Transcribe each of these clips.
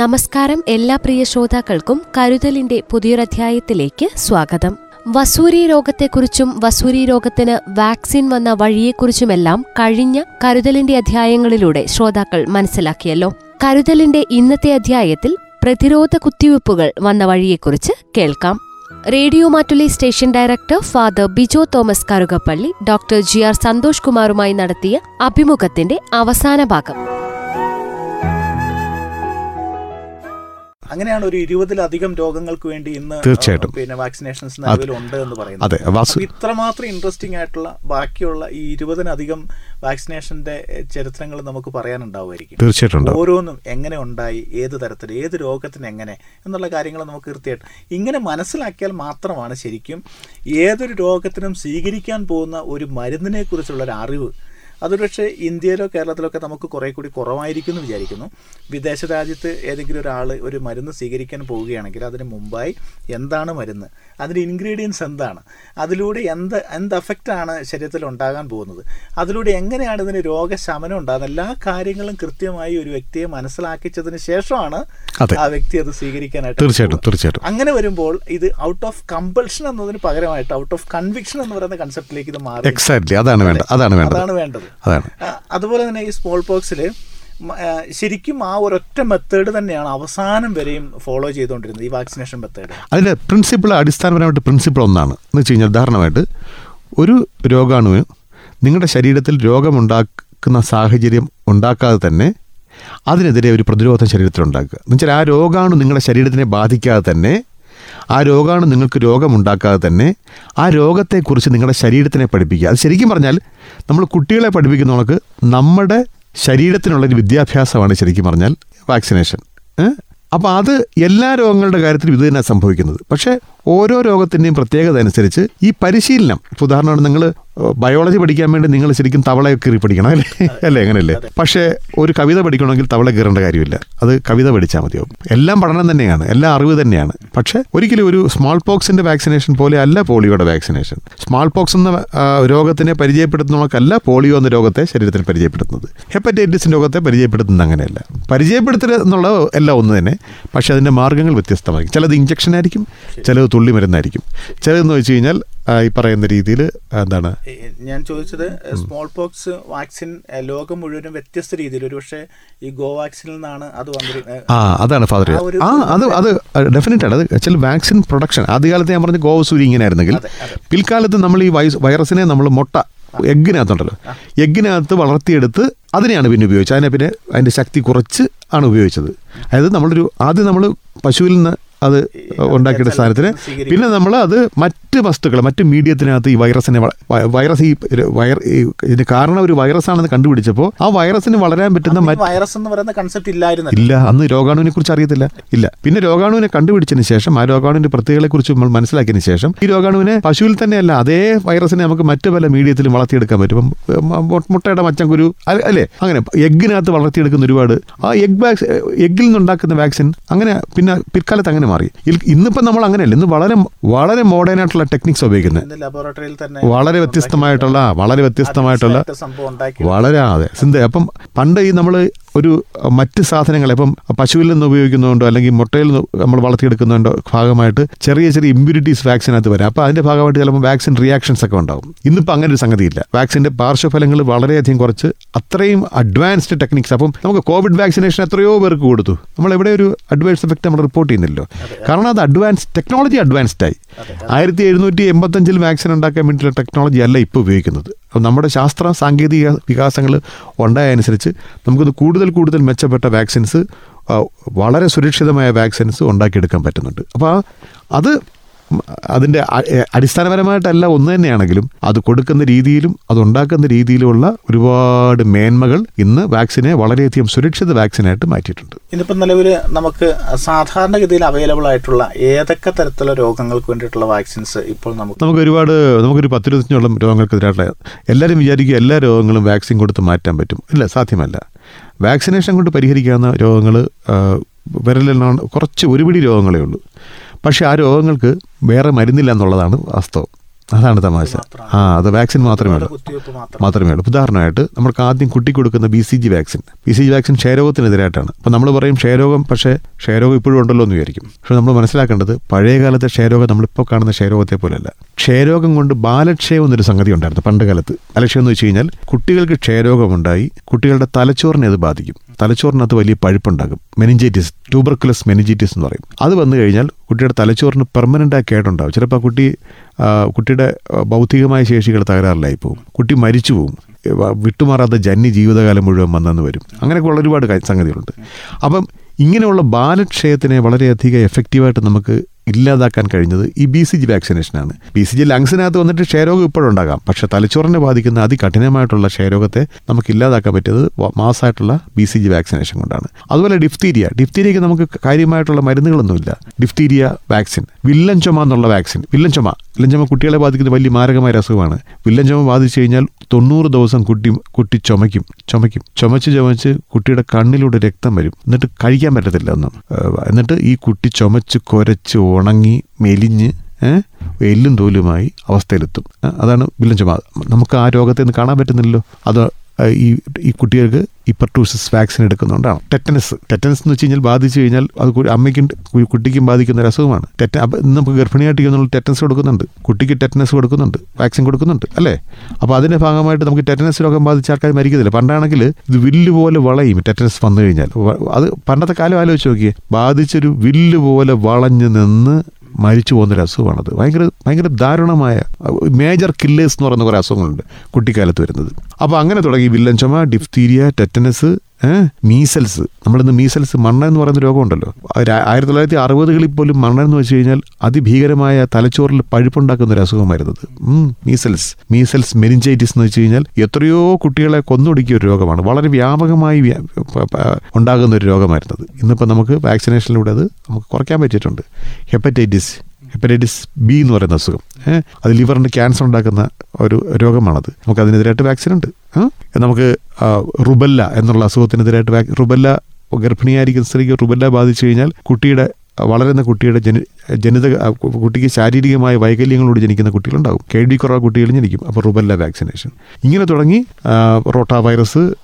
നമസ്കാരം എല്ലാ പ്രിയ ശ്രോതാക്കൾക്കും കരുതലിന്റെ പുതിയൊരധ്യായത്തിലേക്ക് സ്വാഗതം. വസൂരി രോഗത്തെക്കുറിച്ചും വസൂരി രോഗത്തിന് വാക്സിൻ വന്ന വഴിയെക്കുറിച്ചുമെല്ലാം കഴിഞ്ഞ കരുതലിന്റെ അധ്യായങ്ങളിലൂടെ ശ്രോതാക്കൾ മനസ്സിലാക്കിയല്ലോ. കരുതലിന്റെ ഇന്നത്തെ അധ്യായത്തിൽ പ്രതിരോധ കുത്തിവയ്പ്പുകൾ വന്ന വഴിയെക്കുറിച്ച് കേൾക്കാം. Radio Mattoli station director father Bijo Thomas Karukappally doctor G R Santhosh കുമാറുമായി നടത്തിയ അഭിമുഖത്തിന്റെ അവസാന ഭാഗം. അങ്ങനെയാണ് ഒരു ഇരുപതിലധികം രോഗങ്ങൾക്ക് വേണ്ടി ഇന്ന് തീർച്ചയായിട്ടും. പിന്നെ വാക്സിനേഷൻസ് ഉണ്ട് എന്ന് പറയുന്നത് ഇത്രമാത്രം ഇൻട്രസ്റ്റിംഗ് ആയിട്ടുള്ള ബാക്കിയുള്ള ഈ ഇരുപതിനധികം വാക്സിനേഷന്റെ ചരിത്രങ്ങൾ നമുക്ക് പറയാനുണ്ടാവുമായിരിക്കും തീർച്ചയായിട്ടും. ഓരോന്നും എങ്ങനെ ഉണ്ടായി ഏത് തരത്തിൽ ഏത് രോഗത്തിന് എങ്ങനെ എന്നുള്ള കാര്യങ്ങൾ നമുക്ക് കൃത്യമായിട്ട് ഇങ്ങനെ മനസ്സിലാക്കിയാൽ മാത്രമാണ് ശരിക്കും ഏതൊരു രോഗത്തിനും സ്വീകരിക്കാൻ പോകുന്ന ഒരു മരുന്നിനെ കുറിച്ചുള്ള ഒരു അറിവ് അതൊരു പക്ഷേ ഇന്ത്യയിലോ കേരളത്തിലൊക്കെ നമുക്ക് കുറേ കൂടി കുറവായിരിക്കും എന്ന് വിചാരിക്കുന്നു. വിദേശ രാജ്യത്ത് ഏതെങ്കിലും ഒരാൾ ഒരു മരുന്ന് സ്വീകരിക്കാൻ പോവുകയാണെങ്കിൽ അതിന് മുമ്പായി എന്താണ് മരുന്ന്? അതിന്റെ ഇൻഗ്രീഡിയൻസ് എന്താണ്? അതിലൂടെ എന്ത് എന്ത് എഫക്റ്റാണ് ശരീരത്തിൽ ഉണ്ടാകാൻ പോകുന്നത്? അതിലൂടെ എങ്ങനെയാണ് ഇതിന് രോഗശമനം ഉണ്ടാകുന്നത്? എല്ലാ കാര്യങ്ങളും കൃത്യമായി ഒരു വ്യക്തിയെ മനസ്സിലാക്കിച്ചതിന് ശേഷമാണ് ആ വ്യക്തി അത് സ്വീകരിക്കാനായിട്ട് തീർച്ചയായിട്ടും. തീർച്ചയായിട്ടും. അങ്ങനെ വരുമ്പോൾ ഇത് ഔട്ട് ഓഫ് കമ്പൾഷൻ എന്നതിന് പകരമായിട്ട് ഔട്ട് ഓഫ് കൺവിക്ഷൻ എന്ന് പറയുന്ന കൺസെപ്റ്റിലേക്ക് ഇത് മാറി. എക്സാക്ട്ലി അതാണ് വേണ്ടത്. അതാണ് വേണ്ടത്. അതാണ് വേണ്ടത്. അതാണ്. അതുപോലെ തന്നെ ഈ സ്മോൾ പോക്സിൽ ശരിക്കും ആ ഒരൊറ്റ മെത്തേഡ് തന്നെയാണ് അവസാനം വരെയും ഫോളോ ചെയ്തുകൊണ്ടിരുന്നത് ഈ വാക്സിനേഷൻ മെത്തേഡ് അതിന്റെ പ്രിൻസിപ്പിൾ അടിസ്ഥാനപരമായിട്ട് പ്രിൻസിപ്പിൾ ഒന്നാണ്. എന്ന് വെച്ച് കഴിഞ്ഞാൽ ഉദാഹരണമായിട്ട് ഒരു രോഗാണുവിന് നിങ്ങളുടെ ശരീരത്തിൽ രോഗമുണ്ടാക്കുന്ന സാഹചര്യം ഉണ്ടാക്കാതെ തന്നെ അതിനെതിരെ ഒരു പ്രതിരോധം ശരീരത്തിൽ ഉണ്ടാക്കുക എന്ന് വെച്ചാൽ ആ രോഗാണു നിങ്ങളുടെ ശരീരത്തിനെ ബാധിക്കാതെ തന്നെ ആ രോഗമാണ് നിങ്ങൾക്ക് രോഗമുണ്ടാക്കാതെ തന്നെ ആ രോഗത്തെക്കുറിച്ച് നിങ്ങളുടെ ശരീരത്തിനെ പഠിപ്പിക്കുക. അത് ശരിക്കും പറഞ്ഞാൽ നമ്മൾ കുട്ടികളെ പഠിപ്പിക്കുന്ന കണക്ക് നമ്മുടെ ശരീരത്തിനുള്ളൊരു വിദ്യാഭ്യാസമാണ് ശരിക്കും പറഞ്ഞാൽ വാക്സിനേഷൻ. അപ്പോൾ അത് എല്ലാ രോഗങ്ങളുടെ കാര്യത്തിലും ഇത് തന്നെ സംഭവിക്കുന്നത്. പക്ഷേ ഓരോ രോഗത്തിന്റെയും പ്രത്യേകത അനുസരിച്ച് ഈ പരിശീലനം ഉദാഹരണമാണ് നിങ്ങൾ ബയോളജി പഠിക്കാൻ വേണ്ടി നിങ്ങൾ ശരിക്കും തവളയെ കീറി പഠിക്കണം അല്ലേ? അല്ലേ അങ്ങനെയല്ലേ? പക്ഷേ ഒരു കവിത പഠിക്കണമെങ്കിൽ തവള കീറേണ്ട കാര്യമില്ല. അത് കവിത പഠിച്ചാൽ മതിയാവും. എല്ലാം പഠനം തന്നെയാണ് എല്ലാം അറിവ് തന്നെയാണ്. പക്ഷേ ഒരിക്കലും ഒരു സ്മാൾ പോക്സിന്റെ വാക്സിനേഷൻ പോലെ അല്ല പോളിയോയുടെ വാക്സിനേഷൻ സ്മോൾ പോക്സ് എന്ന രോഗത്തിനെ പരിചയപ്പെടുത്തുന്നവർക്കല്ല പോളിയോ എന്ന രോഗത്തെ ശരീരത്തിൽ പരിചയപ്പെടുത്തുന്നത്. ഹെപ്പറ്റൈറ്റിസ് രോഗത്തെ പരിചയപ്പെടുത്തുന്നത് അങ്ങനെയല്ല. പരിചയപ്പെടുത്തൽ എന്നുള്ളത് എല്ലാം ഒന്ന് തന്നെ പക്ഷേ അതിന്റെ മാർഗങ്ങൾ വ്യത്യസ്തമായിരിക്കും. ചിലത് ഇഞ്ചക്ഷൻ ആയിരിക്കും ചിലത് തുള്ളി മരുന്നായിരിക്കും ചിലതെന്ന് വെച്ച് കഴിഞ്ഞാൽ ഈ പറയുന്ന രീതിയിൽ എന്താണ്? ഞാൻ ചോദിച്ചത് സ്മോൾ പോക്സ് വാക്സിൻ ലോകം മുഴുവനും വ്യത്യസ്ത രീതിയിൽ ഒരു പക്ഷേ ഈ ഗോ വാക്സിനിൽ നിന്നാണ് അത് വന്നിരിക്കുന്നത് ആ അതാണ് ഫാദർ ആ അത് അത് ഡെഫിനറ്റ് ആണ്. അത് ആക്ച്വലി വാക്സിൻ പ്രൊഡക്ഷൻ ആദ്യകാലത്ത് ഞാൻ പറഞ്ഞ ഗോവസൂരി ഇങ്ങനെ ആയിരുന്നെങ്കിൽ. പിൽക്കാലത്ത് നമ്മൾ ഈ വൈസ് വൈറസിനെ നമ്മൾ മുട്ട എഗ്ഗിനകത്തുണ്ടല്ലോ. എഗ്ഗിനകത്ത് വളർത്തിയെടുത്ത് അതിനെയാണ് പിന്നെ ഉപയോഗിച്ചത്. അതിനെ പിന്നെ അതിന്റെ ശക്തി കുറച്ച് ആണ് ഉപയോഗിച്ചത്. അതായത് നമ്മളൊരു ആദ്യം നമ്മൾ പശുവിൽ നിന്ന് അത് ഉണ്ടാക്കിയ സാധനത്തിന്. പിന്നെ നമ്മൾ അത് മറ്റ് വസ്തുക്കൾ മറ്റ് മീഡിയത്തിനകത്ത് ഈ വൈറസിനെ വൈറസ് ഈ വൈറ ഇതിന് കാരണം ഒരു വൈറസ് ആണെന്ന് കണ്ടുപിടിച്ചപ്പോൾ ആ വൈറസിന് വളരാൻ പറ്റുന്ന വൈറസ് എന്ന് പറയുന്ന കൺസെപ്റ്റ് ഇല്ലായിരുന്നു. ഇല്ല അന്ന് രോഗാണുവിനെ കുറിച്ച് അറിയത്തില്ല. ഇല്ല. പിന്നെ രോഗാണുവിനെ കണ്ടുപിടിച്ചതിന് ശേഷം ആ രോഗാണുവിന്റെ പ്രത്യേകതകളെ കുറിച്ച് നമ്മൾ മനസ്സിലാക്കിയതിന് ശേഷം ഈ രോഗാണുവിനെ പശുവിൽ തന്നെയല്ല അതേ വൈറസിനെ നമുക്ക് മറ്റു പല മീഡിയത്തിലും വളർത്തിയെടുക്കാൻ പറ്റും. മുട്ടയുടെ മച്ചം കുരു അല്ലേ? അങ്ങനെ എഗ്ഗിനകത്ത് വളർത്തിയെടുക്കുന്ന ഒരുപാട് ആ എഗ് വാക്സിൻ എഗ്ഗിൽ നിന്നുണ്ടാക്കുന്ന വാക്സിൻ അങ്ങനെ പിന്നെ പിൽക്കാലത്ത് അങ്ങനെ മാറി. ഇന്നിപ്പോൾ ഇന്നിപ്പം നമ്മൾ അങ്ങനെയല്ല ഇന്ന് വളരെ വളരെ മോഡേൺ ആയിട്ടുള്ള ടെക്നിക്സ് ഉപയോഗിക്കുന്നത്. ലബോറട്ടറിയിൽ തന്നെ വളരെ വ്യത്യസ്തമായിട്ടുള്ള വളരെ വ്യത്യസ്തമായിട്ടുള്ള വളരെ അതെ. സിന്ധ അപ്പം പണ്ട് ഈ നമ്മൾ ഒരു മറ്റ് സാധനങ്ങൾ ഇപ്പം പശുവിൽ നിന്ന് ഉപയോഗിക്കുന്നതുകൊണ്ടോ അല്ലെങ്കിൽ മുട്ടയിൽ നിന്ന് നമ്മൾ വളർത്തിയെടുക്കുന്നതുകൊണ്ടോ ഭാഗമായിട്ട് ചെറിയ ചെറിയ ഇമ്മ്യൂണിറ്റീസ് വാക്സിനകത്ത് വരാം. അപ്പോൾ അതിന്റെ ഭാഗമായിട്ട് ചിലപ്പോൾ വാക്സിൻ റിയാക്ഷൻസ് ഒക്കെ ഉണ്ടാകും ഇന്നിപ്പോൾ അങ്ങനെ ഒരു സംഗതിയില്ല. വാക്സിന്റെ പാർശ്വഫലങ്ങൾ വളരെയധികം കുറച്ച് അത്രയും അഡ്വാൻസ്ഡ് ടെക്നിക്സ് അപ്പം നമുക്ക് കോവിഡ് വാക്സിനേഷൻ എത്രയോ പേർക്ക് കൊടുത്തു. നമ്മൾ എവിടെ ഒരു അഡ്വാൻസ് എഫക്റ്റ് നമ്മൾ റിപ്പോർട്ട് ചെയ്യുന്നില്ലല്ലോ. കാരണം അത് അഡ്വാൻസ് ടെക്നോളജി അഡ്വാൻസ്ഡ് ആയി. ആയിരത്തി എഴുന്നൂറ്റി എൺപത്തഞ്ചിൽ വാക്സിൻ ഉണ്ടാക്കാൻ വേണ്ടിയിട്ടുള്ള ടെക്നോളജി അല്ല ഇപ്പോൾ ഉപയോഗിക്കുന്നത്. അപ്പോൾ നമ്മുടെ ശാസ്ത്ര സാങ്കേതിക വികാസങ്ങൾ ഉണ്ടായതനുസരിച്ച് നമുക്കിത് കൂടുതൽ കൂടുതൽ മെച്ചപ്പെട്ട വാക്സിൻസ് വളരെ സുരക്ഷിതമായ വാക്സിൻസ് ഉണ്ടാക്കിയെടുക്കാൻ പറ്റുന്നുണ്ട്. അപ്പോൾ അത് അതിന്റെ അടിസ്ഥാനപരമായിട്ടല്ല ഒന്ന് തന്നെയാണെങ്കിലും അത് കൊടുക്കുന്ന രീതിയിലും അത് ഉണ്ടാക്കുന്ന രീതിയിലുമുള്ള ഒരുപാട് മേന്മകൾ ഇന്ന് വാക്സിനെ വളരെയധികം സുരക്ഷിത വാക്സിനായിട്ട് മാറ്റിയിട്ടുണ്ട്. ഇന്നിപ്പം നിലവിൽ നമുക്ക് സാധാരണഗതിയിൽ അവൈലബിൾ ആയിട്ടുള്ള ഏതൊക്കെ തരത്തിലുള്ള രോഗങ്ങൾക്ക് വേണ്ടിയിട്ടുള്ള വാക്സിൻസ് ഇപ്പോൾ നമുക്ക് നമുക്ക് ഒരുപാട് നമുക്കൊരു പത്തിരുപത്തഞ്ചോളം രോഗങ്ങൾക്കെതിരായിട്ടുള്ള എല്ലാവരും വിചാരിക്കുക എല്ലാ രോഗങ്ങളും വാക്സിൻ കൊടുത്ത് മാറ്റാൻ പറ്റും. ഇല്ല സാധ്യമല്ല. വാക്സിനേഷൻ കൊണ്ട് പരിഹരിക്കാവുന്ന രോഗങ്ങൾ വിരലെണ്ണ കുറച്ച് ഒരുപിടി രോഗങ്ങളേ ഉള്ളൂ. പക്ഷേ ആ രോഗങ്ങൾക്ക് വേറെ മരുന്നില്ല എന്നുള്ളതാണ് വാസ്തവം. അതാണ് തമാശ. ആ അത് വാക്സിൻ മാത്രമേ ഉള്ളൂ. മാത്രമേ ഉള്ളൂ. ഉദാഹരണമായിട്ട് നമുക്ക് ആദ്യം കുട്ടി കൊടുക്കുന്ന B C G vaccine B C G vaccine ക്ഷയരോഗത്തിനെതിരായിട്ടാണ്. അപ്പോൾ നമ്മൾ പറയും ക്ഷയരോഗം പക്ഷേ ക്ഷയരോഗം ഇപ്പോഴും ഉണ്ടല്ലോ എന്ന് വിചാരിക്കും. പക്ഷെ നമ്മൾ മനസ്സിലാക്കേണ്ടത് പഴയ കാലത്തെ ക്ഷയരോഗം നമ്മളിപ്പോൾ കാണുന്ന ക്ഷയരോഗത്തെ പോലെയല്ല. ക്ഷയരോഗം കൊണ്ട് ബാലക്ഷയം എന്നൊരു സംഗതി ഉണ്ടായിരുന്നു പണ്ട് കാലത്ത്. ബാലക്ഷയം എന്ന് വെച്ച് കഴിഞ്ഞാൽ കുട്ടികൾക്ക് ക്ഷയരോഗമുണ്ടായി കുട്ടികളുടെ തലച്ചോറിനെ അത് ബാധിക്കും. തലച്ചോറിനകത്ത് വലിയ പഴുപ്പുണ്ടാകും. മെനിഞ്ചൈറ്റിസ് ട്യൂബർക്കുലസ് മെനിഞ്ചൈറ്റിസ് എന്ന് പറയും. അത് വന്നു കഴിഞ്ഞാൽ കുട്ടിയുടെ തലച്ചോറിന് പെർമനന്റ് കേടുണ്ടാകും ചിലപ്പോൾ കുട്ടി കുട്ടിയുടെ ഭൗതികമായ ശേഷികൾ തകരാറിലായി പോകും കുട്ടി മരിച്ചു പോകും വിട്ടുമാറാത്ത ജന്യ ജീവിതകാലം മുഴുവൻ വന്നെന്ന് വരും. അങ്ങനെയൊക്കെയുള്ള ഒരുപാട് സംഗതികളുണ്ട്. അപ്പം ഇങ്ങനെയുള്ള ബാലക്ഷയത്തിനെ വളരെയധികം എഫക്റ്റീവായിട്ട് നമുക്ക് ഇല്ലാതാക്കാൻ കഴിഞ്ഞത് ഈ ബി സി ജി വാക്സിനേഷനാണ് ബി സി ജി ലങ്സിനകത്ത് വന്നിട്ട് ക്ഷയരോഗം ഇപ്പോഴുണ്ടാകാം പക്ഷെ തലച്ചോറിനെ ബാധിക്കുന്ന അതികഠിനമായിട്ടുള്ള ക്ഷയരോഗത്തെ നമുക്ക് ഇല്ലാതാക്കാൻ പറ്റിയത് മാസമായിട്ടുള്ള ബി സി ജി വാക്സിനേഷൻ കൊണ്ടാണ്. അതുപോലെ ഡിഫ്തീരിയ ഡിഫ്തീരിയയ്ക്ക് നമുക്ക് കാര്യമായിട്ടുള്ള മരുന്നുകളൊന്നുമില്ല. ഡിഫ്തീരിയ വാക്സിൻ വില്ലൻ ചുമ എന്നുള്ള വാക്സിൻ വില്ലൻ ചുമ. വില്ലൻ ചുമ കുട്ടികളെ ബാധിക്കുന്ന വലിയ മാരകമായ അസുഖമാണ്. വില്ലൻ ബാധിച്ചു കഴിഞ്ഞാൽ തൊണ്ണൂറ് ദിവസം കുട്ടി കുട്ടി ചുമയ്ക്കും ചുമയ്ക്കും. ചുമച്ച് ചുമച്ച് കുട്ടിയുടെ കണ്ണിലൂടെ രക്തം വരും. എന്നിട്ട് കഴിക്കാൻ പറ്റത്തില്ല ഒന്നും. എന്നിട്ട് ഈ കുട്ടി ചുമച്ച് കുരച്ച് ഉണങ്ങി മെലിഞ്ഞ് എല്ലും തോലുമായി അവസ്ഥയിലെത്തും. അതാണ് വില്ലഞ്ചമ നമുക്ക് ആ രോഗത്തെ ഒന്ന് കാണാൻ പറ്റുന്നില്ലല്ലോ. അത് ഈ ഈ കുട്ടികൾക്ക് ഇപ്പർട്ടൂസിസ് വാക്സിൻ എടുക്കുന്നതുകൊണ്ടാണ് ടെറ്റനസ് ടെറ്റനസ് എന്ന് വെച്ച് കഴിഞ്ഞാൽ ബാധിച്ചു കഴിഞ്ഞാൽ അത് അമ്മയ്ക്കും കുട്ടിക്കും ബാധിക്കുന്ന ഒരു അസുഖമാണ്. ടെറ്റ ഇന്ന് നമുക്ക് ഗർഭിണിയായിട്ടിരിക്കുന്ന ടെറ്റനസ് കൊടുക്കുന്നുണ്ട്. കുട്ടിക്ക് ടെറ്റനസ് കൊടുക്കുന്നുണ്ട്. വാക്സിൻ കൊടുക്കുന്നുണ്ട്. അല്ലേ? അപ്പോൾ അതിന്റെ ഭാഗമായിട്ട് നമുക്ക് ടെറ്റനസ് രോഗം ബാധിച്ച ആൾക്കാർ മരിക്കുന്നില്ല. പണ്ടാണെങ്കിൽ ഇത് വില്ല് പോലെ വളയും ടെറ്റനസ് വന്നു കഴിഞ്ഞാൽ. അത് പണ്ടത്തെ കാലം ആലോചിച്ച് നോക്കിയേ. ബാധിച്ചൊരു വില്ല് പോലെ വളഞ്ഞു നിന്ന് മരിച്ചു പോകുന്നൊരു അസുഖമാണത്. ഭയങ്കര ഭയങ്കര ദാരുണമായ മേജർ കില്ലേഴ്സ് എന്ന് പറയുന്ന കുറേ അസുഖങ്ങളുണ്ട് കുട്ടിക്കാലത്ത് വരുന്നത്. അപ്പോൾ അങ്ങനെ തുടങ്ങി വില്ലൻ ചുമ ഡിഫ്തീരിയ ടെറ്റനസ് മീസൽസ്. നമ്മളിന്ന് മീസൽസ് മണ്ണ എന്ന് പറയുന്ന രോഗമുണ്ടല്ലോ. ആയിരത്തി തൊള്ളായിരത്തി അറുപതുകളിൽ പോലും മണ്ണ എന്ന് വെച്ച് കഴിഞ്ഞാൽ അതിഭീകരമായ തലച്ചോറിൽ പഴുപ്പുണ്ടാക്കുന്ന ഒരു അസുഖമായിരുന്നു മീസൽസ്. മീസൽസ് മെനിഞ്ചൈറ്റിസ് എന്ന് വെച്ച് കഴിഞ്ഞാൽ എത്രയോ കുട്ടികളെ കൊന്നൊടുക്കിയ ഒരു രോഗമാണ്. വളരെ വ്യാപകമായി ഉണ്ടാകുന്ന ഒരു രോഗമായിരുന്നത് ഇന്നിപ്പോൾ നമുക്ക് വാക്സിനേഷനിലൂടെ അത് നമുക്ക് കുറയ്ക്കാൻ പറ്റിയിട്ടുണ്ട്. ഹെപ്പറ്റൈറ്റിസ് ഹെപ്പറ്റൈറ്റിസ് ബി എന്ന് പറയുന്ന അസുഖം. അത് ലിവറിന് ക്യാൻസർ ഉണ്ടാക്കുന്ന ഒരു രോഗമാണത്. നമുക്ക് അതിനെതിരായിട്ട് വാക്സിൻ ഉണ്ട്. നമുക്ക് റുബല്ല എന്നുള്ള അസുഖത്തിനെതിരായിട്ട് റുബല്ല ഗർഭിണിയായിരിക്കുന്ന സ്ത്രീക്ക് റുബല്ല ബാധിച്ചു കഴിഞ്ഞാൽ കുട്ടിയുടെ വളരുന്ന കുട്ടിയുടെ ജനി ജനിത കുട്ടിക്ക് ശാരീരികമായ വൈകല്യങ്ങളോട് ജനിക്കുന്ന കുട്ടികളുണ്ടാകും. കേൾവി കുറവ് കുട്ടികൾ ജനിക്കും. അപ്പോൾ റുബല്ല വാക്സിനേഷൻ. ഇങ്ങനെ തുടങ്ങി റോട്ട വൈറസ്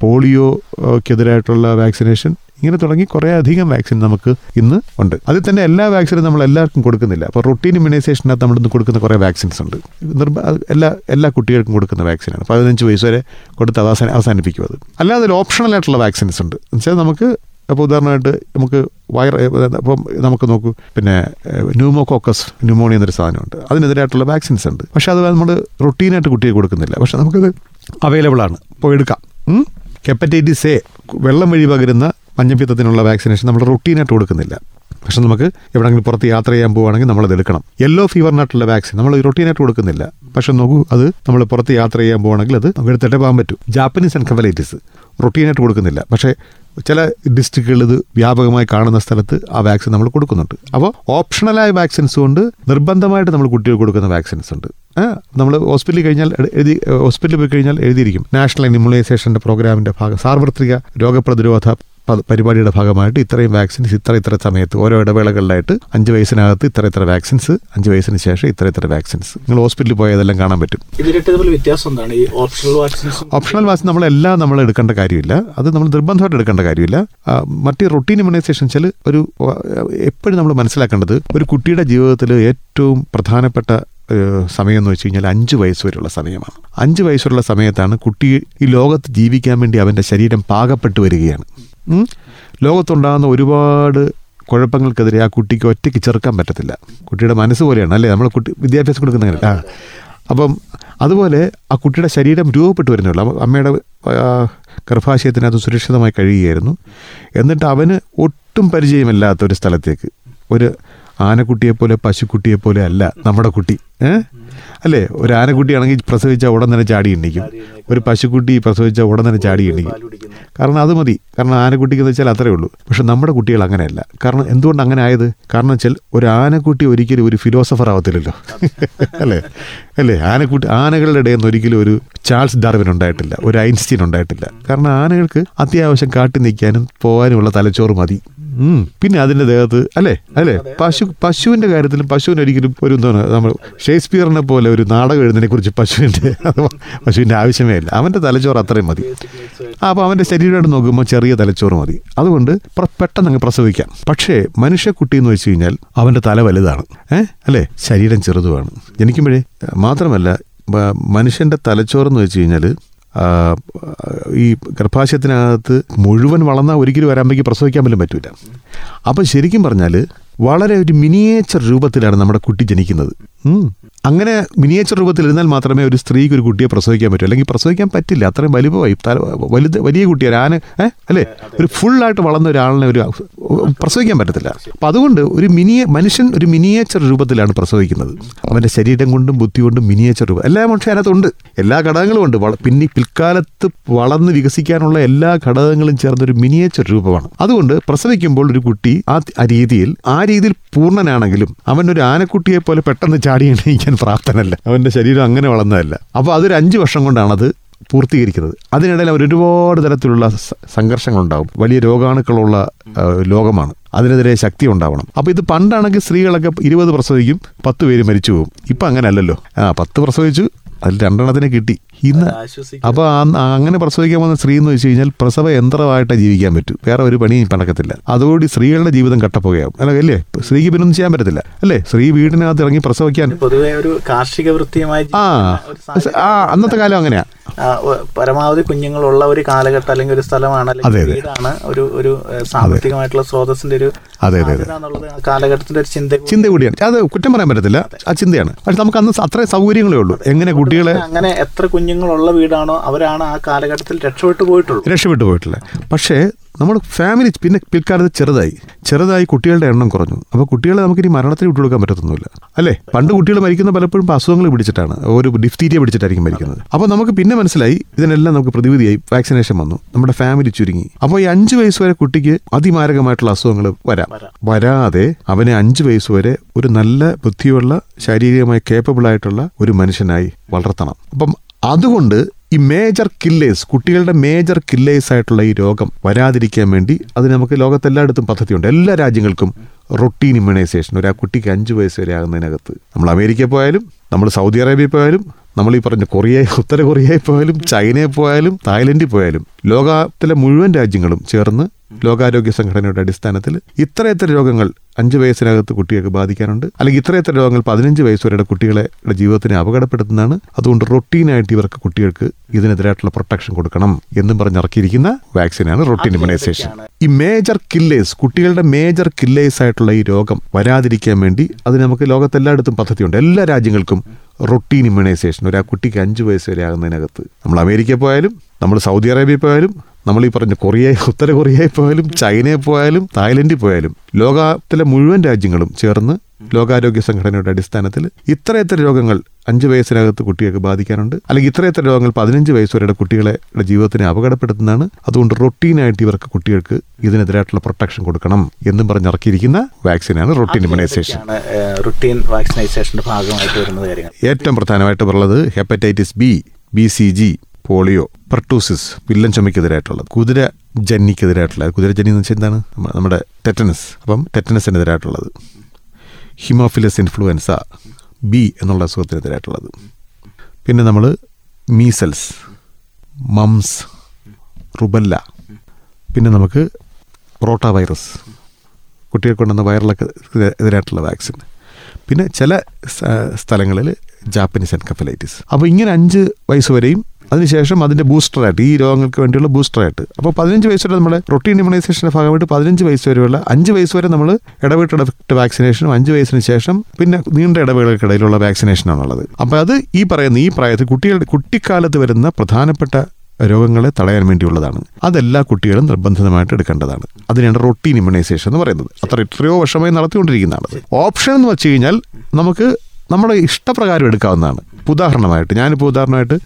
പോളിയോക്കെതിരായിട്ടുള്ള വാക്സിനേഷൻ ഇങ്ങനെ തുടങ്ങി കുറേ അധികം വാക്സിൻ നമുക്ക് ഇന്ന് ഉണ്ട്. അതിൽ തന്നെ എല്ലാ വാക്സിനും നമ്മൾ എല്ലാവർക്കും കൊടുക്കുന്നില്ല. അപ്പോൾ റൊട്ടീൻ ഇമ്മ്യൂണൈസേഷനകത്ത് നമ്മൾ ഇന്ന് കൊടുക്കുന്ന കുറേ വാക്സിൻസ് ഉണ്ട്. നിർബ എല്ലാ എല്ലാ കുട്ടികൾക്കും കൊടുക്കുന്ന വാക്സിനാണ്. പതിനഞ്ച് വയസ്സ് വരെ കൊടുത്ത് അത് അവസാന അവസാനിപ്പിക്കും അത്. അല്ലാതെ ഒരു ഓപ്ഷണൽ ആയിട്ടുള്ള വാക്സിൻസ് ഉണ്ട്. എന്നുവെച്ചാൽ നമുക്ക് അപ്പോൾ ഉദാഹരണമായിട്ട് നമുക്ക് വയർ അപ്പം നമുക്ക് നോക്കൂ. പിന്നെ ന്യൂമോകോക്കസ് ന്യൂമോണിയ എന്നൊരു സാധനമുണ്ട്. അതിനെതിരായിട്ടുള്ള വാക്സിൻസ് ഉണ്ട്. പക്ഷേ അത് നമ്മൾ റൊട്ടീനായിട്ട് കുട്ടിയെ കൊടുക്കുന്നില്ല. പക്ഷേ നമുക്കത് അവൈലബിൾ ആണ്. പോയി എടുക്കാം? ഹെപ്പറ്റൈറ്റിസ് എ വെള്ളം വഴി പകരുന്ന മഞ്ഞപ്പിത്തത്തിനുള്ള വാക്സിനേഷൻ നമ്മൾ റൊട്ടീനായിട്ട് കൊടുക്കുന്നില്ല. പക്ഷെ നമുക്ക് എവിടെയെങ്കിലും പുറത്ത് യാത്ര ചെയ്യാൻ പോവുകയാണെങ്കിൽ നമ്മളത് എടുക്കണം. യെല്ലോ ഫീവറിനായിട്ടുള്ള വാക്സിൻ നമ്മൾ റൊട്ടീനായിട്ട് കൊടുക്കുന്നില്ല. പക്ഷെ നോക്കൂ അത് നമ്മൾ പുറത്ത് യാത്ര ചെയ്യാൻ പോകണമെങ്കിൽ അത് എടുത്തിട്ടേ പോകാൻ പറ്റും. ജാപ്പനീസ് എൻകഫലൈറ്റിസ് റൊട്ടീനായിട്ട് കൊടുക്കുന്നില്ല. പക്ഷേ ചില ഡിസ്ട്രിക്റ്റുകളിൽ ഇത് വ്യാപകമായി കാണുന്ന സ്ഥലത്ത് ആ വാക്സിൻ നമ്മൾ കൊടുക്കുന്നുണ്ട്. അപ്പോൾ ഓപ്ഷണലായ വാക്സിൻസ് കൊണ്ട് നിർബന്ധമായിട്ട് നമ്മൾ കുട്ടികൾക്ക് കൊടുക്കുന്ന വാക്സിൻസ് ഉണ്ട്. നമ്മൾ ഹോസ്പിറ്റലിൽ കഴിഞ്ഞാൽ എഴുതി ഹോസ്പിറ്റലിൽ പോയി കഴിഞ്ഞാൽ എഴുതിയിരിക്കും. നാഷണൽ ഇമ്മ്യൂണൈസേഷന്റെ പ്രോഗ്രാമിന്റെ ഭാഗം സാർവത്രിക രോഗപ്രതിരോധ പരിപാടിയുടെ ഭാഗമായിട്ട് ഇത്രയും വാക്സിൻസ് ഇത്ര ഇത്ര സമയത്ത് ഓരോ ഇടവേളകളിലായിട്ട് അഞ്ച് വയസ്സിനകത്ത് ഇത്ര ഇത്ര വാക്സിൻസ് അഞ്ച് വയസ്സിന് ശേഷം ഇത്ര ഇത്ര വാക്സിൻസ്. നിങ്ങൾ ഹോസ്പിറ്റലിൽ പോയാൽ കാണാൻ പറ്റും. ഓപ്ഷണൽ വാക്സിൻ നമ്മളെല്ലാം നമ്മൾ എടുക്കേണ്ട കാര്യമില്ല. അത് നമ്മൾ നിർബന്ധമായിട്ട് എടുക്കേണ്ട കാര്യമില്ല. മറ്റേ റൊട്ടീൻ ഇമ്മ്യൂണൈസേഷൻ വെച്ചാൽ ഒരു എപ്പോഴും നമ്മൾ മനസ്സിലാക്കേണ്ടത് ഒരു കുട്ടിയുടെ ജീവിതത്തിൽ ഏറ്റവും പ്രധാനപ്പെട്ട സമയം എന്ന് വെച്ച് കഴിഞ്ഞാൽ അഞ്ച് വയസ്സ് വരെയുള്ള സമയമാണ്. അഞ്ച് വയസ്സുള്ള സമയത്താണ് കുട്ടി ഈ ലോകത്ത് ജീവിക്കാൻ വേണ്ടി അവന്റെ ശരീരം പാകപ്പെട്ടു വരികയാണ്? ലോകത്തുണ്ടാകുന്ന ഒരുപാട് കുഴപ്പങ്ങൾക്കെതിരെ ആ കുട്ടിക്ക് ഒറ്റയ്ക്ക് ചെറുക്കാൻ പറ്റത്തില്ല. കുട്ടിയുടെ മനസ്സ് പോലെയാണ് അല്ലേ? നമ്മൾ കുട്ടി വിദ്യാഭ്യാസം കൊടുക്കുന്ന അങ്ങനെ. ആ. അപ്പം അതുപോലെ ആ കുട്ടിയുടെ ശരീരം രൂപപ്പെട്ടു വരുന്നുള്ളൂ അമ്മയുടെ ഗർഭാശയത്തിന് ഗർഭാശയത്തിനകത്ത് സുരക്ഷിതമായി കഴിയുകയായിരുന്നു. എന്നിട്ട് അവന് ഒട്ടും പരിചയമില്ലാത്ത ഒരു സ്ഥലത്തേക്ക് ഒരു ആനക്കുട്ടിയെ പശുക്കുട്ടിയെപ്പോലെ പശുക്കുട്ടിയെ പോലെ അല്ല നമ്മുടെ കുട്ടി. ഏഹ് അല്ലേ? ഒരു ആനക്കുട്ടിയാണെങ്കിൽ പ്രസവിച്ച ഉടൻ തന്നെ ചാടി എണ്ണിക്കും. ഒരു പശുക്കുട്ടി പ്രസവിച്ച ഉടൻ തന്നെ ചാടി എണ്ണിക്കും. കാരണം അത് മതി. കാരണം ആനക്കുട്ടിക്ക് എന്ന് വെച്ചാൽ അത്രേ ഉള്ളൂ. പക്ഷെ നമ്മുടെ കുട്ടികൾ അങ്ങനെയല്ല. കാരണം എന്തുകൊണ്ട് അങ്ങനെ ആയത്? കാരണം വെച്ചാൽ ഒരു ആനക്കുട്ടി ഒരിക്കലും ഒരു ഫിലോസഫർ ആവത്തില്ലല്ലോ. അല്ലേ? അല്ലേ? ആനക്കുട്ടി ആനകളുടെ ഇടയിൽ നിന്ന് ഒരിക്കലും ഒരു ചാൾസ് ഡാർവിൻ ഉണ്ടായിട്ടില്ല. ഒരു ഐൻസ്റ്റീൻ ഉണ്ടായിട്ടില്ല. കാരണം ആനകൾക്ക് അത്യാവശ്യം കാട്ടി നിൽക്കാനും പോകാനുമുള്ള തലച്ചോറ് മതി. പിന്നെ അതിന്റെ ദേഹത്ത് അല്ലേ? അല്ലേ? പശു പശുവിന്റെ കാര്യത്തിലും പശുവിന് ഒരിക്കലും ഒരു എന്താണ് നമ്മൾ ഷേക്സ്പിയറിനെ പോലെ ഒരു നാടകം എഴുതുന്നതിനെ കുറിച്ച് പശുവിന്റെ പശുവിന്റെ ആവശ്യമേ ഇല്ല. അവന്റെ തലച്ചോറ് അത്രയും മതി. അപ്പോൾ അവന്റെ ശരീരമായിട്ട് നോക്കുമ്പോൾ ചെറിയ തലച്ചോറ് മതി. അതുകൊണ്ട് പെട്ടെന്ന് അങ്ങ് പ്രസവിക്കാം. പക്ഷേ മനുഷ്യക്കുട്ടി എന്ന് വെച്ച് കഴിഞ്ഞാൽ അവന്റെ തല വലുതാണ്. ഏ? അല്ലേ? ശരീരം ചെറുതുമാണ്. ജനിക്കുമ്പോഴേ മാത്രമല്ല മനുഷ്യന്റെ തലച്ചോറെന്ന് വെച്ച് കഴിഞ്ഞാൽ ഈ ഗർഭാശയത്തിനകത്ത് മുഴുവൻ വളർന്നാൽ ഒരിക്കലും വരാമ്പേക്ക് പ്രസവിക്കാൻ പോലും പറ്റില്ല അപ്പം ശരിക്കും പറഞ്ഞാൽ വളരെ ഒരു മിനിയേച്ചർ രൂപത്തിലാണ് നമ്മുടെ കുട്ടി ജനിക്കുന്നത്. അങ്ങനെ മിനിയേച്ചർ രൂപത്തിൽ ഇരുന്നാൽ മാത്രമേ ഒരു സ്ത്രീക്ക് ഒരു കുട്ടിയെ പ്രസവിക്കാൻ പറ്റൂ. അല്ലെങ്കിൽ പ്രസവിക്കാൻ പറ്റില്ല. അത്രയും വലുപ്പമായി തല വലുത് വലിയ കുട്ടിയാണ്. ആന അല്ലേ? ഒരു ഫുള്ളായിട്ട് വളർന്ന ഒരാളിനെ ഒരു പ്രസവിക്കാൻ പറ്റത്തില്ല. അപ്പം അതുകൊണ്ട് ഒരു മിനിയ മനുഷ്യൻ ഒരു മിനിയേച്ചർ രൂപത്തിലാണ് പ്രസവിക്കുന്നത്. അവന്റെ ശരീരം കൊണ്ടും ബുദ്ധി കൊണ്ടും മിനിയേച്ചർ രൂപം. എല്ലാ മനുഷ്യൻ അതിനകത്തുണ്ട്. എല്ലാ ഘടകങ്ങളും ഉണ്ട്. പിന്നെ പിൽക്കാലത്ത് വളർന്ന് വികസിക്കാനുള്ള എല്ലാ ഘടകങ്ങളും ചേർന്ന ഒരു മിനിയേച്ചർ രൂപമാണ്. അതുകൊണ്ട് പ്രസവിക്കുമ്പോൾ ഒരു കുട്ടി ആ രീതിയിൽ ആ രീതിയിൽ പൂർണനാണെങ്കിലും അവൻ ഒരു ആനക്കുട്ടിയെ പോലെ പെട്ടെന്ന് ചാടി എണീക്കാൻ പ്രാപ്തനല്ല. അവന്റെ ശരീരം അങ്ങനെ വളർന്നതല്ല. അപ്പോൾ അതൊരു അഞ്ച് വർഷം കൊണ്ടാണത് പൂർത്തീകരിക്കുന്നത്. അതിനിടയിൽ അവർ ഒരുപാട് തരത്തിലുള്ള സംഘർഷങ്ങളുണ്ടാകും. വലിയ രോഗാണുക്കളുള്ള ലോകമാണ്. അതിനെതിരെ ശക്തി ഉണ്ടാവണം. അപ്പോൾ ഇത് പണ്ടാണെങ്കിൽ സ്ത്രീകളൊക്കെ ഇരുപത് പ്രസവിക്കും പത്ത് പേര് മരിച്ചു പോകും. ഇപ്പം അങ്ങനെ അല്ലല്ലോ ആ പത്ത് പ്രസവിച്ചു അതിൽ രണ്ടെണ്ണത്തിനെ കിട്ടി. ഇന്ന് അപ്പോൾ അങ്ങനെ പ്രസവിക്കാൻ വന്ന സ്ത്രീ എന്ന് വെച്ച് കഴിഞ്ഞാൽ പ്രസവ യന്ത്രമായിട്ട് ജീവിക്കാൻ പറ്റും. വേറെ ഒരു പണിയും നടക്കത്തില്ല അതോടുകൂടി സ്ത്രീകളുടെ ജീവിതം കട്ടപ്പുകയാവും. അല്ല അല്ലേ സ്ത്രീക്ക് പിന്നെ ഒന്നും ചെയ്യാൻ പറ്റത്തില്ല. അല്ലേ? സ്ത്രീ വീടിനകത്ത് ഇറങ്ങി പ്രസവിക്കാൻ പൊതുവെ ഒരു കാർഷിക വൃത്തിയുമായി ആ അന്നത്തെ കാലം അങ്ങനെയാ. പരമാവധി കുഞ്ഞുങ്ങളുള്ള ഒരു കാലഘട്ടം അല്ലെങ്കിൽ ഒരു സ്ഥലമാണ് അതെ, അല്ലെങ്കിൽ വീടാണ് ഒരു ഒരു സാമ്പത്തികമായിട്ടുള്ള സ്രോതസ്സിന്റെ ഒരു അതെ, അതെ, കാലഘട്ടത്തിന്റെ ഒരു ചിന്ത. ചിന്ത കൂടിയാണ്. അത് കുറ്റം പറയാൻ പറ്റത്തില്ല. ആ ചിന്തയാണ്. പക്ഷെ നമുക്ക് അന്ന് അത്രേ സൗകര്യങ്ങളേ ഉള്ളൂ. എങ്ങനെ കുട്ടികളെ അങ്ങനെ എത്ര കുഞ്ഞുങ്ങളുള്ള വീടാണോ അവരാണ് ആ കാലഘട്ടത്തിൽ രക്ഷപ്പെട്ടു പോയിട്ടുള്ളത്? രക്ഷപ്പെട്ടു പോയിട്ടില്ല പക്ഷേ നമ്മൾ ഫാമിലി പിന്നെ പിൽക്കാലത്ത് ചെറുതായി. ചെറുതായി കുട്ടികളുടെ എണ്ണം കുറഞ്ഞു. അപ്പോൾ കുട്ടികളെ നമുക്കിനി മരണത്തിന് വിട്ടുകൊടുക്കാൻ പറ്റത്തൊന്നുമില്ല. അല്ലേ? പണ്ട് കുട്ടികൾ മരിക്കുന്ന പലപ്പോഴും അസുഖങ്ങൾ പിടിച്ചിട്ടാണ്. ഒരു ഡിഫ്തീരിയ പിടിച്ചിട്ടായിരിക്കും മരിക്കുന്നത്. അപ്പോൾ നമുക്ക് പിന്നെ മനസ്സിലായി ഇതിനെല്ലാം നമുക്ക് പ്രതിവിധിയായി വാക്സിനേഷൻ വന്നു. നമ്മുടെ ഫാമിലി ചുരുങ്ങി. അപ്പോൾ ഈ അഞ്ച് വയസ്സ് വരെ കുട്ടിക്ക് അതിമാരകമായിട്ടുള്ള അസുഖങ്ങൾ വരാം. വരാം. വരാതെ അവനെ അഞ്ച് വയസ്സ് വരെ ഒരു നല്ല ബുദ്ധിയുള്ള ശാരീരികമായി കേപ്പബിൾ ആയിട്ടുള്ള ഒരു മനുഷ്യനായി വളർത്തണം. അപ്പം അതുകൊണ്ട് ഈ മേജർ കില്ലേഴ്സ് കുട്ടികളുടെ മേജർ കില്ലേഴ്സ് ആയിട്ടുള്ള ഈ രോഗം വരാതിരിക്കാൻ വേണ്ടി അത് നമുക്ക് ലോകത്തെല്ലായിടത്തും പദ്ധതിയുണ്ട്. എല്ലാ രാജ്യങ്ങൾക്കും റൊട്ടീൻ ഇമ്മ്യൂണൈസേഷൻ ഒരു ആ കുട്ടിക്ക് അഞ്ച് വയസ്സ് വരെ ആകുന്നതിനകത്ത് നമ്മൾ അമേരിക്കയിൽ പോയാലും നമ്മൾ സൗദി അറേബ്യയിൽ പോയാലും നമ്മൾ ഈ പറഞ്ഞ കൊറിയ ഉത്തര കൊറിയയിൽ പോയാലും ചൈനയിൽ പോയാലും തായ്ലൻഡിൽ പോയാലും ലോകത്തിലെ മുഴുവൻ രാജ്യങ്ങളും ചേർന്ന് ലോകാരോഗ്യ സംഘടനയുടെ അടിസ്ഥാനത്തിൽ ഇത്രയത്ര രോഗങ്ങൾ അഞ്ച് വയസ്സിനകത്ത് കുട്ടികൾക്ക് ബാധിക്കാനുണ്ട്. അല്ലെങ്കിൽ ഇത്രയത്ര രോഗങ്ങൾ പതിനഞ്ച് വയസ്സ് വരെയുടെ കുട്ടികളെ ജീവിതത്തിനെ അപകടപ്പെടുത്തുന്നതാണ്. അതുകൊണ്ട് റൊട്ടീനായിട്ട് ഇവർക്ക് കുട്ടികൾക്ക് ഇതിനെതിരായിട്ടുള്ള പ്രൊട്ടക്ഷൻ കൊടുക്കണം എന്നും പറഞ്ഞിറക്കിയിരിക്കുന്ന വാക്സിനാണ് റൊട്ടീൻ ഇമ്മ്യൂണൈസേഷൻ. ഈ മേജർ കില്ലേഴ്സ് കുട്ടികളുടെ മേജർ കില്ലേഴ്സ് ആയിട്ടുള്ള ഈ രോഗം വരാതിരിക്കാൻ വേണ്ടി അത് നമുക്ക് ലോകത്തെല്ലായിടത്തും പദ്ധതിയുണ്ട്. എല്ലാ രാജ്യങ്ങൾക്കും റൊട്ടീൻ ഇമ്മ്യൂണൈസേഷൻ. ഒരു ആ കുട്ടിക്ക് അഞ്ച് വയസ്സ് വരെ ആകുന്നതിനകത്ത് നമ്മൾ അമേരിക്കയിൽ പോയാലും നമ്മൾ സൗദി അറേബ്യയിൽ പോയാലും നമ്മൾ ഈ പറഞ്ഞ കൊറിയ ഉത്തര കൊറിയയിൽ പോയാലും ചൈനയിൽ പോയാലും തായ്ലൻഡിൽ പോയാലും ലോകത്തിലെ മുഴുവൻ രാജ്യങ്ങളും ചേർന്ന് ലോകാരോഗ്യ സംഘടനയുടെ അടിസ്ഥാനത്തിൽ ഇത്രയത്ര രോഗങ്ങൾ അഞ്ച് വയസ്സിനകത്ത് കുട്ടികൾക്ക് ബാധിക്കാനുണ്ട്. അല്ലെങ്കിൽ ഇത്രയത്ര രോഗങ്ങൾ പതിനഞ്ച് വയസ്സ് വരെയുടെ കുട്ടികളെ ജീവിതത്തിനെ അപകടപ്പെടുത്തുന്നതാണ്. അതുകൊണ്ട് റൊട്ടീനായിട്ട് ഇവർക്ക് കുട്ടികൾക്ക് ഇതിനെതിരായിട്ടുള്ള പ്രൊട്ടക്ഷൻ കൊടുക്കണം എന്നും പറഞ്ഞിറക്കിയിരിക്കുന്ന വാക്സിനാണ് റൊട്ടീൻ ഇമ്മ്യൂണൈസേഷൻ. റൊട്ടീൻ വാക്സിനൈസേഷന്റെ ഭാഗമായിട്ട് വരുന്ന കാര്യങ്ങൾ. ഏറ്റവും പ്രധാനമായിട്ട് ഉള്ളത് hepatitis B B C G polio pertussis villain ചുമയ്ക്കെതിരായിട്ടുള്ളത് കുതിര ജന്നിക്കെതിരായിട്ടുള്ള കുതിര ജന്നി എന്ന് വെച്ചാൽ എന്താണ്? നമ്മുടെ ടെറ്റനസ്. അപ്പം ടെറ്റനസിനെതിരായിട്ടുള്ളത്. ഹിമോഫിലസ് ഇൻഫ്ലുവൻസ ബി എന്നുള്ള അസുഖത്തിനെതിരായിട്ടുള്ളത്. പിന്നെ നമ്മൾ മീസൽസ് മംസ് റുബല്ല. പിന്നെ നമുക്ക് റോട്ട വൈറസ് കുട്ടികൾക്ക് കൊണ്ടുവന്ന വൈറലൊക്കെ എതിരായിട്ടുള്ള വാക്സിൻ. പിന്നെ ചില സ്ഥലങ്ങളിൽ ജാപ്പനീസ് എൻകഫലൈറ്റിസ്. അപ്പോൾ ഇങ്ങനെ അഞ്ച് വയസ്സ് വരെയും അതിനുശേഷം അതിന്റെ ബൂസ്റ്ററായിട്ട് ഈ രോഗങ്ങൾക്ക് വേണ്ടിയുള്ള ബൂസ്റ്ററായിട്ട്. അപ്പോൾ പതിനഞ്ച് വയസ്സ് വരെ നമ്മൾ റൊട്ടീൻ ഇമ്മ്യൂണൈസേഷന്റെ ഭാഗമായിട്ട് പതിനഞ്ച് വയസ്സ് വരെയുള്ള അഞ്ച് വയസ്സ് വരെ നമ്മൾ ഇടവിട്ട് ഇടവിട്ട് വാക്സിനേഷനും അഞ്ച് വയസ്സിന് ശേഷം പിന്നെ നീണ്ട ഇടവേളകൾക്കിടയിലുള്ള വാക്സിനേഷനാണുള്ളത്. അപ്പോൾ അത് ഈ പറയുന്ന ഈ പ്രായത്തിൽ കുട്ടികളുടെ കുട്ടിക്കാലത്ത് വരുന്ന പ്രധാനപ്പെട്ട രോഗങ്ങളെ തടയാൻ വേണ്ടിയുള്ളതാണ്. അതെല്ലാ കുട്ടികളും നിർബന്ധിതമായിട്ട് എടുക്കേണ്ടതാണ്. അതിനാണ് റൊട്ടീൻ ഇമ്മ്യൂണൈസേഷൻ എന്ന് പറയുന്നത്. അത്ര എത്രയോ വർഷമായി നടത്തിക്കൊണ്ടിരിക്കുന്നതാണ് ഓപ്ഷൻ എന്ന് വെച്ച് കഴിഞ്ഞാൽ നമുക്ക് നമ്മുടെ ഇഷ്ടപ്രകാരം എടുക്കാവുന്നതാണ്. ഇപ്പൊ ഉദാഹരണമായിട്ട് ഞാനിപ്പോൾ ഉദാഹരണമായിട്ട്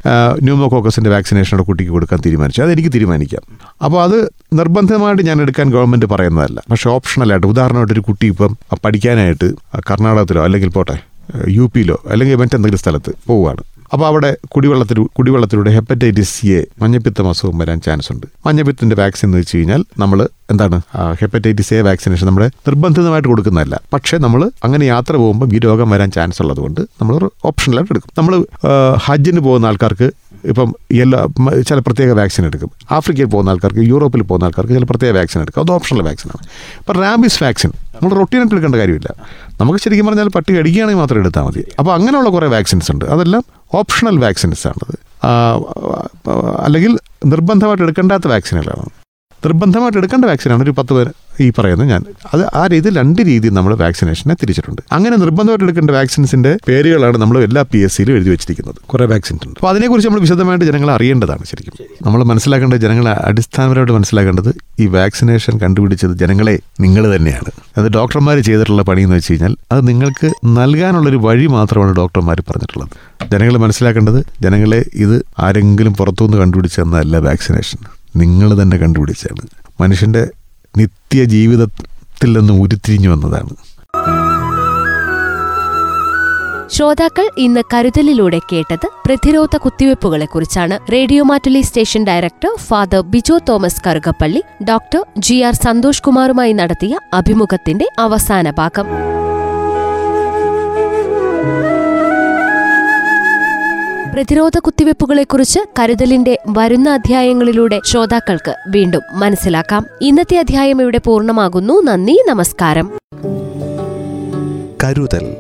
ന്യൂമോകോക്കസിന്റെ വാക്സിനേഷൻ കുട്ടിക്ക് കൊടുക്കാൻ തീരുമാനിച്ചു. അതെനിക്ക് തീരുമാനിക്കാം. അപ്പോൾ അത് നിർബന്ധമായിട്ട് ഞാൻ എടുക്കാൻ ഗവൺമെന്റ് പറയുന്നതല്ല. പക്ഷേ ഓപ്ഷണലായിട്ട് ഉദാഹരണമായിട്ട് ഒരു കുട്ടി ഇപ്പം പഠിക്കാനായിട്ട് കർണാടകത്തിലോ അല്ലെങ്കിൽ പോട്ടെ യു പിയിലോ അല്ലെങ്കിൽ മറ്റെന്തെങ്കിലും സ്ഥലത്ത് പോവുകയാണ്. അപ്പോൾ അവിടെ കുടിവെള്ളത്തിൽ കുടിവെള്ളത്തിലൂടെ ഹെപ്പറ്റൈറ്റിസ് എ മഞ്ഞപ്പിത്തം അസുഖം വരാൻ ചാൻസ് ഉണ്ട്. മഞ്ഞപ്പിത്തത്തിന്റെ വാക്സിൻ എന്ന് വെച്ച് കഴിഞ്ഞാൽ നമ്മൾ എന്താണ്? ഹെപ്പറ്റൈറ്റിസ് എ വാക്സിനേഷൻ നമ്മൾ നിർബന്ധിതമായിട്ട് കൊടുക്കുന്നതല്ല. പക്ഷേ നമ്മൾ അങ്ങനെ യാത്ര പോകുമ്പോൾ ഈ രോഗം വരാൻ ചാൻസ് ഉള്ളതുകൊണ്ട് നമ്മൾ ഓപ്ഷനിലായിട്ട് എടുക്കും. നമ്മൾ ഹജ്ജിന് പോകുന്ന ആൾക്കാർക്ക് ഇപ്പം എല്ലാ ചില പ്രത്യേക വാക്സിൻ എടുക്കും. ആഫ്രിക്കയിൽ പോകുന്ന ആൾക്കാർക്ക് യൂറോപ്പിൽ പോകുന്ന ആൾക്കാർക്ക് ചില പ്രത്യേക വാക്സിൻ എടുക്കും. അത് ഓപ്ഷണൽ വാക്സിനാണ് ഇപ്പം റാബിസ് വാക്സിൻ നമ്മൾ റൊട്ടീനായിട്ട് എടുക്കേണ്ട കാര്യമില്ല. നമുക്ക് ശരിക്കും പറഞ്ഞാൽ പട്ടി കടിക്കുകയാണെങ്കിൽ മാത്രം എടുത്താൽ മതി. അപ്പോൾ അങ്ങനെയുള്ള കുറേ വാക്സിൻസ് ഉണ്ട്. അതെല്ലാം ഓപ്ഷണൽ വാക്സിൻസ് ആണത്. അല്ലെങ്കിൽ നിർബന്ധമായിട്ട് എടുക്കേണ്ടാത്ത വാക്സിനുകളാണ് നിർബന്ധമായിട്ട് എടുക്കേണ്ട വാക്സിനാണ് ഒരു പത്ത് പേര് ഈ പറയുന്നത് ഞാൻ. അത് ആ രീതിയിൽ രണ്ട് രീതിയിൽ നമ്മൾ വാക്സിനേഷനെ തിരിച്ചിട്ടുണ്ട്. അങ്ങനെ നിർബന്ധമായിട്ട് എടുക്കേണ്ട വാക്സിൻസിന്റെ പേരുകളാണ് നമ്മൾ എല്ലാ പി എസ് സിയിലും എഴുതി വെച്ചിരിക്കുന്നത്. കുറേ വാക്സിൻ ഉണ്ട്. അപ്പോൾ അതിനെക്കുറിച്ച് നമ്മൾ വിശദമായിട്ട് ജനങ്ങൾ അറിയേണ്ടതാണ് ശരിക്കും. നമ്മൾ മനസ്സിലാക്കേണ്ടത് ജനങ്ങളെ അടിസ്ഥാനപരമായിട്ട് മനസ്സിലാക്കേണ്ടത് ഈ വാക്സിനേഷൻ കണ്ടുപിടിച്ചത് ജനങ്ങളെ നിങ്ങൾ തന്നെയാണ്. അത് ഡോക്ടർമാർ ചെയ്തിട്ടുള്ള പണി എന്ന് വെച്ച് കഴിഞ്ഞാൽ അത് നിങ്ങൾക്ക് നൽകാനുള്ളൊരു വഴി മാത്രമാണ് ഡോക്ടർമാർ പറഞ്ഞിട്ടുള്ളത്. ജനങ്ങൾ മനസ്സിലാക്കേണ്ടത് ജനങ്ങളെ ഇത് ആരെങ്കിലും പുറത്തുനിന്ന് കണ്ടുപിടിച്ചതെന്നല്ല വാക്സിനേഷൻ നിങ്ങൾ തന്നെ കണ്ടുപിടിച്ചാണ് മനുഷ്യന്റെ നിത്യ ജീവിതത്തിൽ നിന്ന് ഉരുത്തിരിഞ്ഞു വന്നതാണ്. ശ്രോതാക്കൾ ഇന്ന് കരുതലിലൂടെ കേട്ടത് പ്രതിരോധ കുത്തിവയ്പ്പുകളെക്കുറിച്ചാണ്. Radio Mattoli station director father Bijo Thomas Karukappally doctor G R Santhosh കുമാറുമായി നടത്തിയ അഭിമുഖത്തിന്റെ അവസാന ഭാഗം. പ്രതിരോധ കുത്തിവയ്പ്പുകളെക്കുറിച്ച് കരുതലിന്റെ വരുന്ന അധ്യായങ്ങളിലൂടെ ശ്രോതാക്കൾക്ക് വീണ്ടും മനസ്സിലാക്കാം. ഇന്നത്തെ അധ്യായം ഇവിടെ പൂർണമാകുന്നു. നന്ദി നമസ്കാരം. കരുതൽ.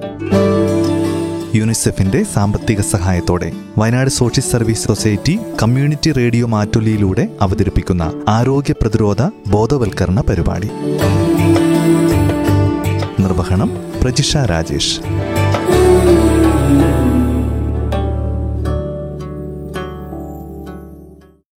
യുനിസെഫിന്റെ സാമ്പത്തിക സഹായത്തോടെ Wayanad social service society community radio മാറ്റൊലിയിലൂടെ അവതരിപ്പിക്കുന്ന ആരോഗ്യ പ്രതിരോധ ബോധവൽക്കരണ പരിപാടി. നിർവഹണം പ്രജിഷ രാജേഷ്.